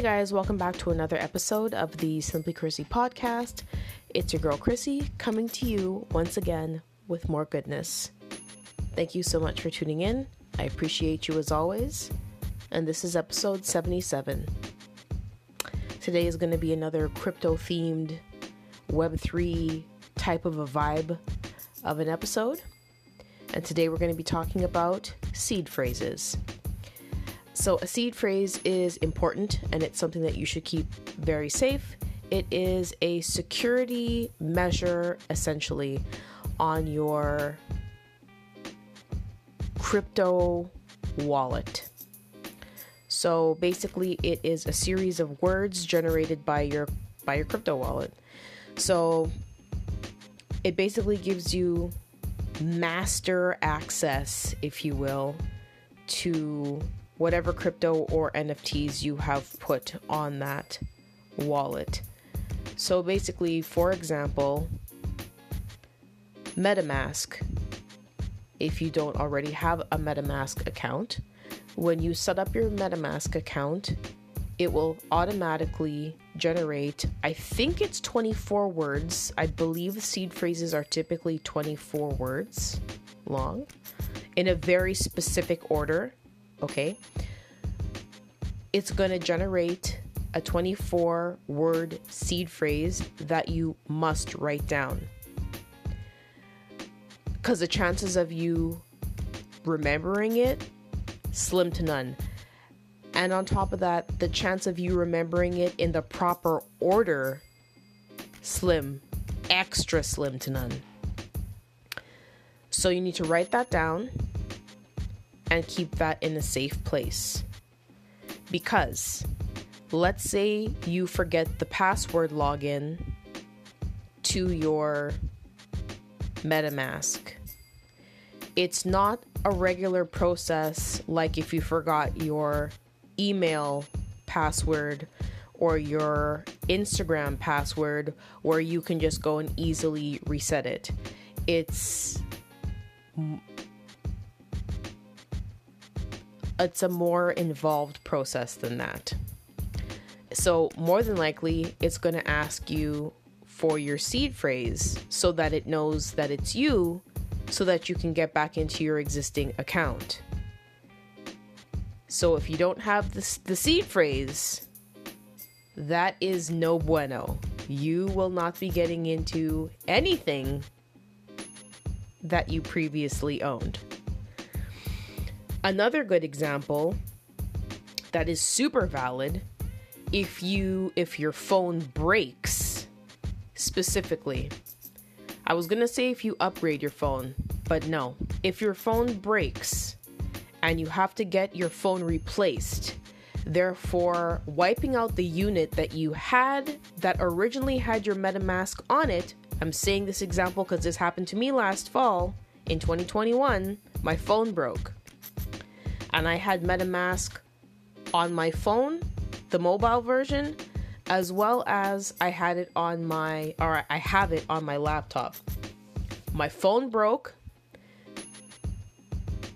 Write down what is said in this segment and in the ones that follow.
Hey guys, welcome back to another episode of the Simply Chrissy podcast. It's your girl Chrissy coming to you once again with more goodness. Thank you so much for tuning in. I appreciate you as always. And this is episode 77. Today is going to be another crypto themed Web3 type of a vibe of an episode. And today we're going to be talking about seed phrases. So, a seed phrase is important and it's something that you should keep very safe. It is a security measure essentially on your crypto wallet. So basically it is a series of words generated by your by your crypto wallet. So it basically gives you master access, if you will, to whatever crypto or NFTs you have put on that wallet. So basically, for example, MetaMask. If you don't already have a MetaMask account, when you set up your MetaMask account, it will automatically generate, I think it's 24 words. I believe seed phrases are typically 24 words long in a very specific order okay? It's going to generate a 24 word seed phrase that you must write down. Because the chances of you remembering it, slim to none. And on top of that, the chance of you remembering it in the proper order, slim, extra slim to none. So you need to write that down and keep that in a safe place. Because let's say you forget the password login to your MetaMask. It's not a regular process like if you forgot your email password or your Instagram password where you can just go and easily reset it. It's it's a more involved process than that. So, more than likely, it's going to ask you for your seed phrase so that it knows that it's you so that you can get back into your existing account. So, if you don't have the, the seed phrase, that is no bueno. You will not be getting into anything that you previously owned. Another good example that is super valid if you if your phone breaks specifically. I was going to say if you upgrade your phone, but no. If your phone breaks and you have to get your phone replaced, therefore wiping out the unit that you had that originally had your MetaMask on it. I'm saying this example because this happened to me last fall in 2021. My phone broke and I had MetaMask on my phone, the mobile version, as well as I had it on my, or I have it on my laptop. My phone broke,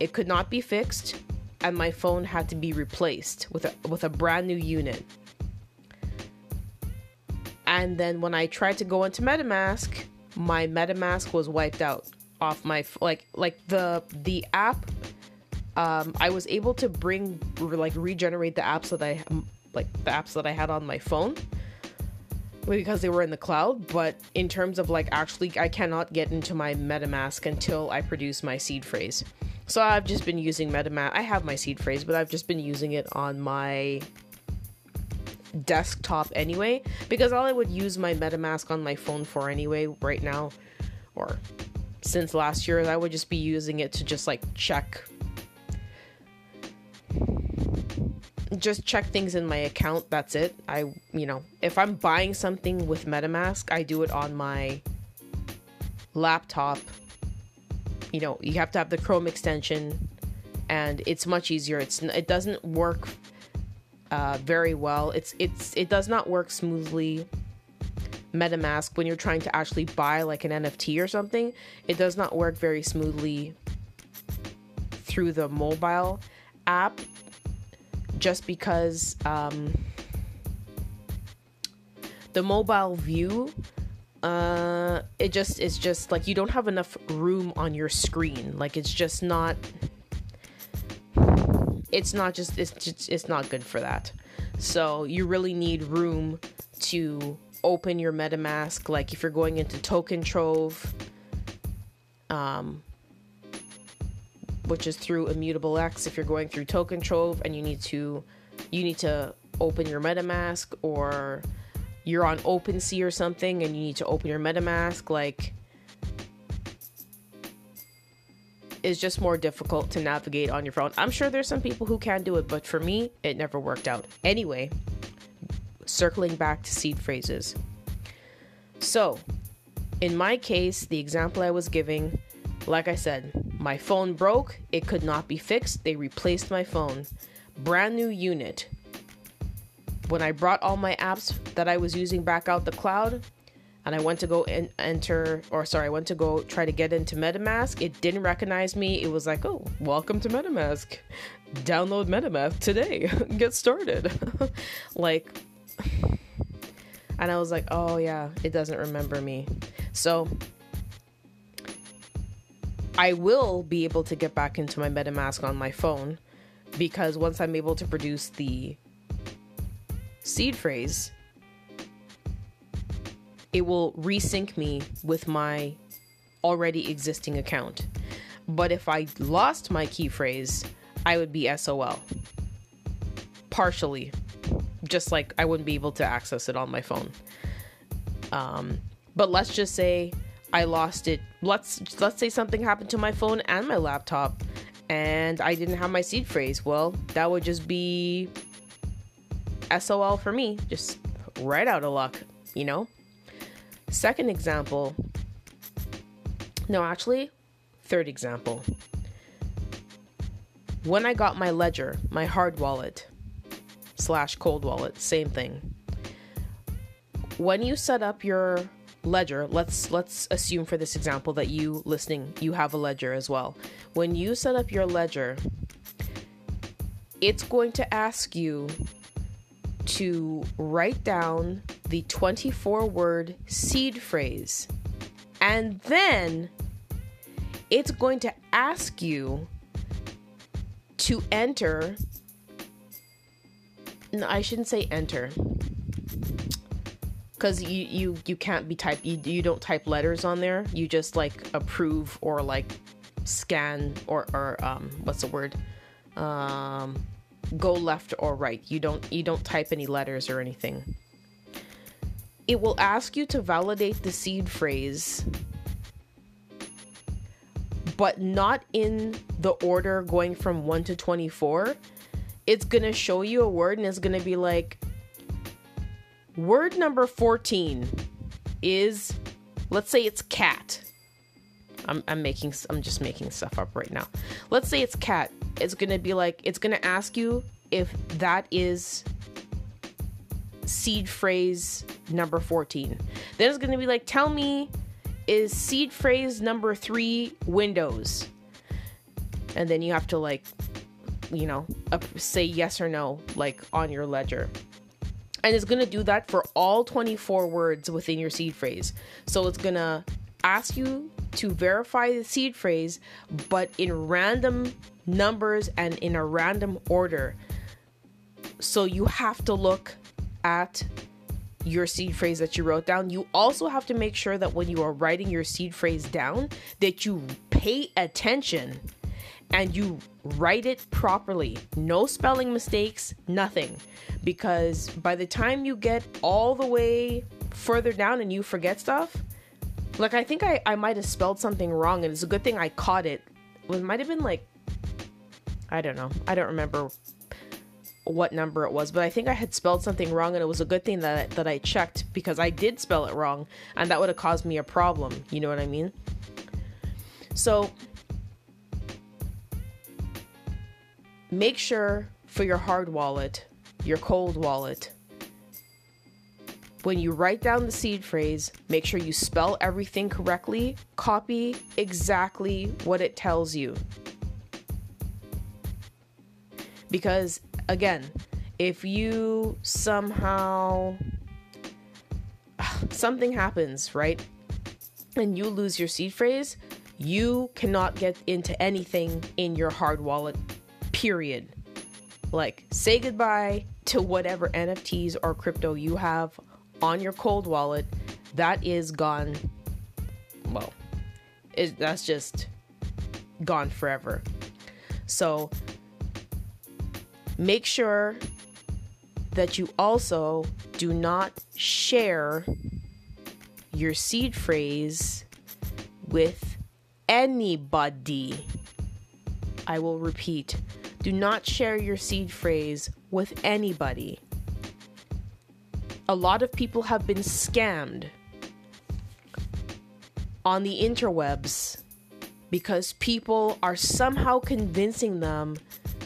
it could not be fixed, and my phone had to be replaced with a, with a brand new unit. And then when I tried to go into MetaMask, my MetaMask was wiped out off my like like the the app um, I was able to bring like regenerate the apps that I like the apps that I had on my phone because they were in the cloud. But in terms of like actually, I cannot get into my MetaMask until I produce my seed phrase. So I've just been using MetaMask. I have my seed phrase, but I've just been using it on my desktop anyway because all I would use my MetaMask on my phone for anyway right now or since last year I would just be using it to just like check just check things in my account. That's it. I, you know, if I'm buying something with MetaMask, I do it on my laptop. You know, you have to have the Chrome extension, and it's much easier. It's it doesn't work uh, very well. It's it's it does not work smoothly. MetaMask when you're trying to actually buy like an NFT or something, it does not work very smoothly through the mobile app just because um, the mobile view uh it just it's just like you don't have enough room on your screen. Like it's just not it's not just it's just it's not good for that. So you really need room to open your metamask. Like if you're going into token trove um which is through immutable x if you're going through token trove and you need to you need to open your metamask or you're on OpenSea or something and you need to open your MetaMask, like it's just more difficult to navigate on your phone. I'm sure there's some people who can do it, but for me, it never worked out. Anyway, circling back to seed phrases. So, in my case, the example I was giving, like I said, my phone broke, it could not be fixed, they replaced my phone. Brand new unit, when I brought all my apps that I was using back out the cloud and I went to go and enter, or sorry, I went to go try to get into MetaMask, it didn't recognize me. It was like, oh, welcome to MetaMask. Download MetaMask today. get started. like, and I was like, oh yeah, it doesn't remember me. So I will be able to get back into my MetaMask on my phone because once I'm able to produce the seed phrase, it will resync me with my already existing account. But if I lost my key phrase, I would be SOL. Partially. Just like I wouldn't be able to access it on my phone. Um, but let's just say I lost it. Let's let's say something happened to my phone and my laptop and I didn't have my seed phrase. Well, that would just be SOL for me, just right out of luck, you know? Second example, no, actually, third example. When I got my ledger, my hard wallet slash cold wallet, same thing. When you set up your ledger, let's let's assume for this example that you listening, you have a ledger as well. When you set up your ledger, it's going to ask you to write down the 24 word seed phrase. And then it's going to ask you to enter. No, I shouldn't say enter. Cause you you you can't be type you, you don't type letters on there. You just like approve or like scan or or um what's the word? Um go left or right. You don't you don't type any letters or anything. It will ask you to validate the seed phrase but not in the order going from 1 to 24. It's to show you a word and it's to be like word number 14 is let's say it's cat. I'm, I'm making I'm just making stuff up right now. Let's say it's cat it's going to be like, it's going to ask you if that is seed phrase number 14. Then it's going to be like, tell me, is seed phrase number three Windows? And then you have to, like, you know, say yes or no, like on your ledger. And it's going to do that for all 24 words within your seed phrase. So it's going to ask you to verify the seed phrase, but in random numbers and in a random order. So you have to look at your seed phrase that you wrote down. You also have to make sure that when you are writing your seed phrase down that you pay attention and you write it properly. No spelling mistakes, nothing. Because by the time you get all the way further down and you forget stuff, like I think I, I might have spelled something wrong and it's a good thing I caught it. It might have been like I don't know. I don't remember what number it was, but I think I had spelled something wrong, and it was a good thing that that I checked because I did spell it wrong, and that would have caused me a problem. You know what I mean? So make sure for your hard wallet, your cold wallet, when you write down the seed phrase, make sure you spell everything correctly, copy exactly what it tells you. Because again, if you somehow ah, something happens, right? And you lose your seed phrase, you cannot get into anything in your hard wallet, period. Like, say goodbye to whatever NFTs or crypto you have on your cold wallet. That is gone. Well, it, that's just gone forever. So, make sure that you also do not share your seed phrase with anybody. I will repeat do not share your seed phrase with anybody. A lot of people have been scammed on the interwebs because people are somehow convincing them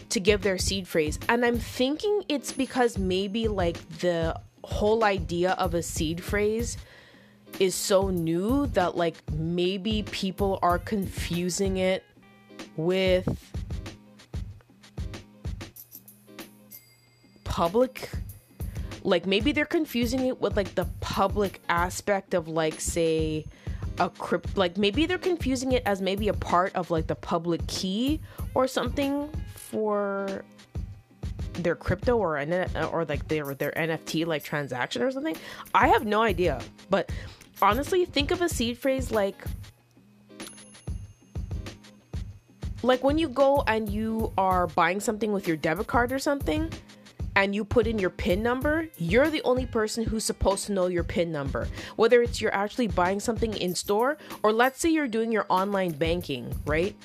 to give their seed phrase. And I'm thinking it's because maybe like the whole idea of a seed phrase is so new that like maybe people are confusing it with public like maybe they're confusing it with like the public aspect of like say a crypt like maybe they're confusing it as maybe a part of like the public key or something for their crypto or an or like their their NFT like transaction or something. I have no idea, but honestly, think of a seed phrase like like when you go and you are buying something with your debit card or something and you put in your PIN number, you're the only person who's supposed to know your PIN number. Whether it's you're actually buying something in store or let's say you're doing your online banking, right?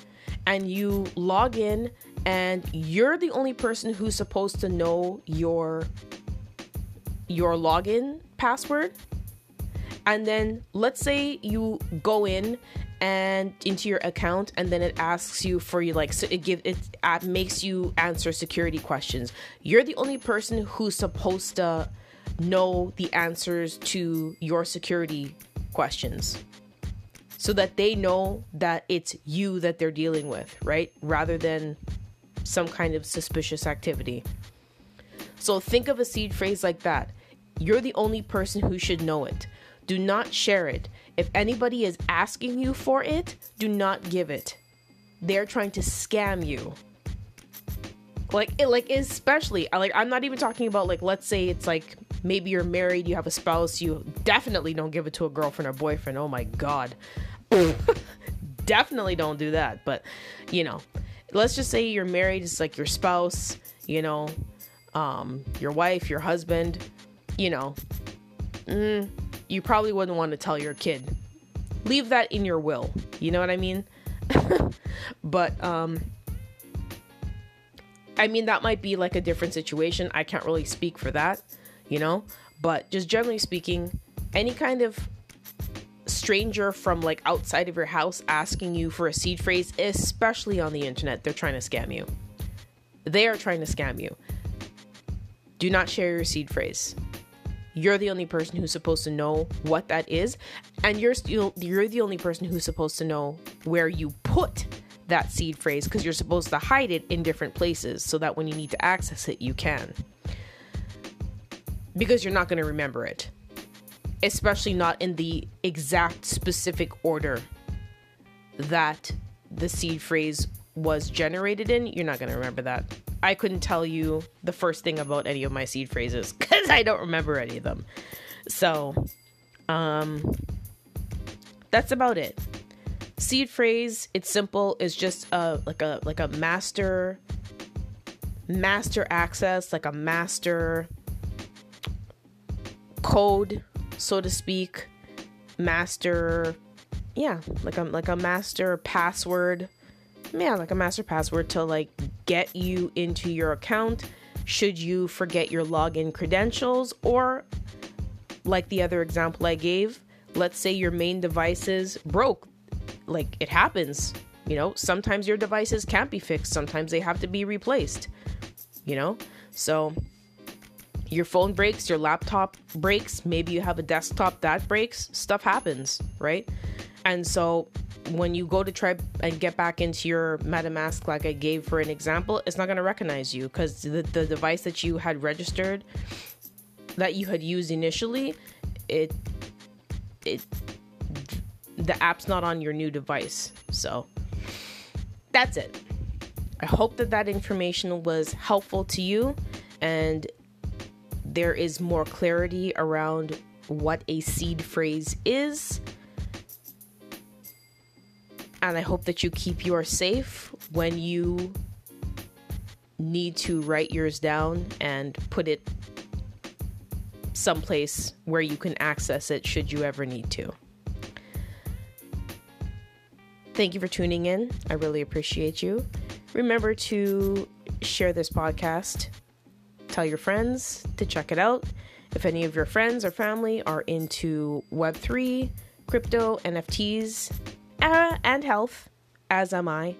And you log in and you're the only person who's supposed to know your your login password. And then let's say you go in and into your account and then it asks you for you like so it give it makes you answer security questions. You're the only person who's supposed to know the answers to your security questions so that they know that it's you that they're dealing with right? Rather than some kind of suspicious activity. So think of a seed phrase like that. You're the only person who should know it. Do not share it if anybody is asking you for it, do not give it. They're trying to scam you. Like it, like especially like I'm not even talking about like let's say it's like maybe you're married, you have a spouse, you definitely don't give it to a girlfriend or boyfriend. Oh my god. definitely don't do that. But you know, let's just say you're married, it's like your spouse, you know, um, your wife, your husband, you know. Mm, you probably wouldn't want to tell your kid. Leave that in your will. You know what I mean? but um I mean that might be like a different situation. I can't really speak for that, you know? But just generally speaking, any kind of stranger from like outside of your house asking you for a seed phrase, especially on the internet, they're trying to scam you. They are trying to scam you. Do not share your seed phrase. You're the only person who's supposed to know what that is, and you're still you're the only person who's supposed to know where you put that seed phrase because you're supposed to hide it in different places so that when you need to access it, you can. Because you're not going to remember it, especially not in the exact specific order that the seed phrase was generated in. You're not going to remember that. I couldn't tell you the first thing about any of my seed phrases because I don't remember any of them. So, um, that's about it. Seed phrase, it's simple. It's just a like a like a master master access, like a master code, so to speak. Master, yeah, like a like a master password yeah, like a master password to like get you into your account should you forget your login credentials or like the other example I gave, let's say your main devices broke. Like it happens, you know, sometimes your devices can't be fixed, sometimes they have to be replaced. You know? So your phone breaks, your laptop breaks, maybe you have a desktop that breaks, stuff happens, right? And so when you go to try and get back into your MetaMask, like I gave for an example, it's not going to recognize you because the, the device that you had registered, that you had used initially, it it the app's not on your new device. So that's it. I hope that that information was helpful to you and there is more clarity around what a seed phrase is. And I hope that you keep yours safe when you need to write yours down and put it someplace where you can access it should you ever need to. Thank you for tuning in. I really appreciate you. Remember to share this podcast, tell your friends to check it out. If any of your friends or family are into Web3, crypto, NFTs, and health, as am I,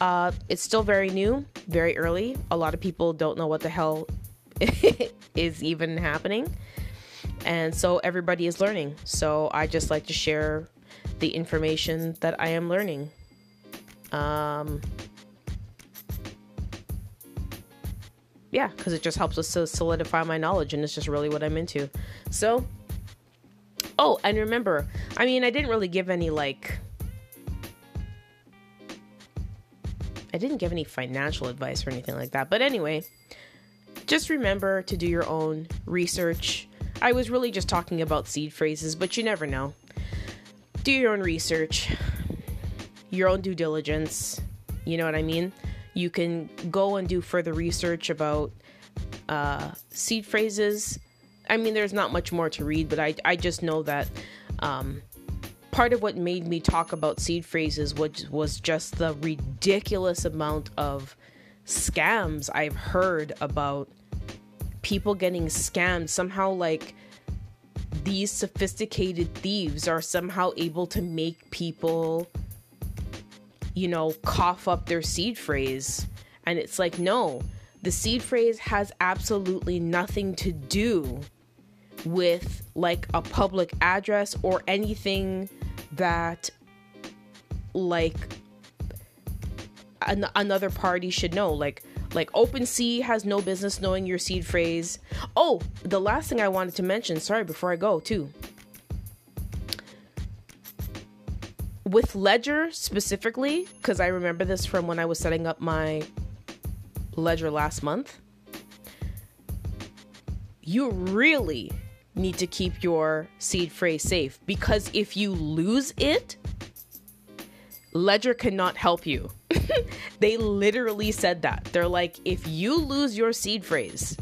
uh, it's still very new, very early. A lot of people don't know what the hell is even happening. And so everybody is learning. So I just like to share the information that I am learning. Um, yeah, because it just helps us to solidify my knowledge, and it's just really what I'm into. So, oh, and remember, I mean, I didn't really give any like. I didn't give any financial advice or anything like that. But anyway, just remember to do your own research. I was really just talking about seed phrases, but you never know. Do your own research, your own due diligence. You know what I mean? You can go and do further research about uh, seed phrases. I mean, there's not much more to read, but I, I just know that um, part of what made me talk about seed phrases was, was just the ridiculous amount of scams I've heard about people getting scammed. Somehow, like, these sophisticated thieves are somehow able to make people, you know, cough up their seed phrase. And it's like, no, the seed phrase has absolutely nothing to do with like a public address or anything that like an- another party should know like like OpenSea has no business knowing your seed phrase. Oh, the last thing I wanted to mention, sorry, before I go, too. With Ledger specifically, because I remember this from when I was setting up my Ledger last month, you really need to keep your seed phrase safe because if you lose it, Ledger cannot help you. they literally said that. They're like, if you lose your seed phrase,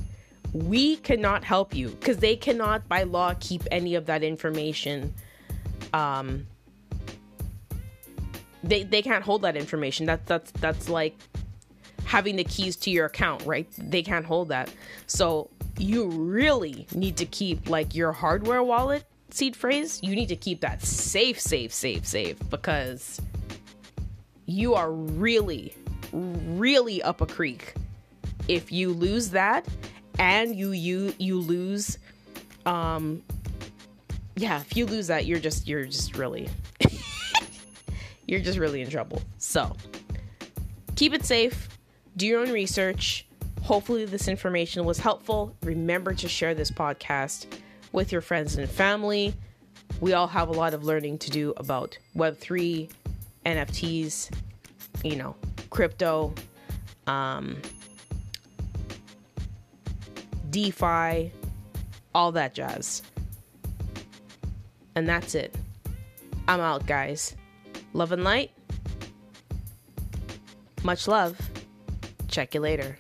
we cannot help you because they cannot, by law, keep any of that information. Um, they they can't hold that information. That's that's that's like having the keys to your account, right? They can't hold that. So you really need to keep like your hardware wallet seed phrase. You need to keep that safe, safe, safe, safe because you are really, really up a creek if you lose that and you you you lose um yeah if you lose that you're just you're just really you're just really in trouble so keep it safe do your own research hopefully this information was helpful remember to share this podcast with your friends and family we all have a lot of learning to do about web3 NFTs, you know, crypto, um, DeFi, all that jazz. And that's it. I'm out, guys. Love and light. Much love. Check you later.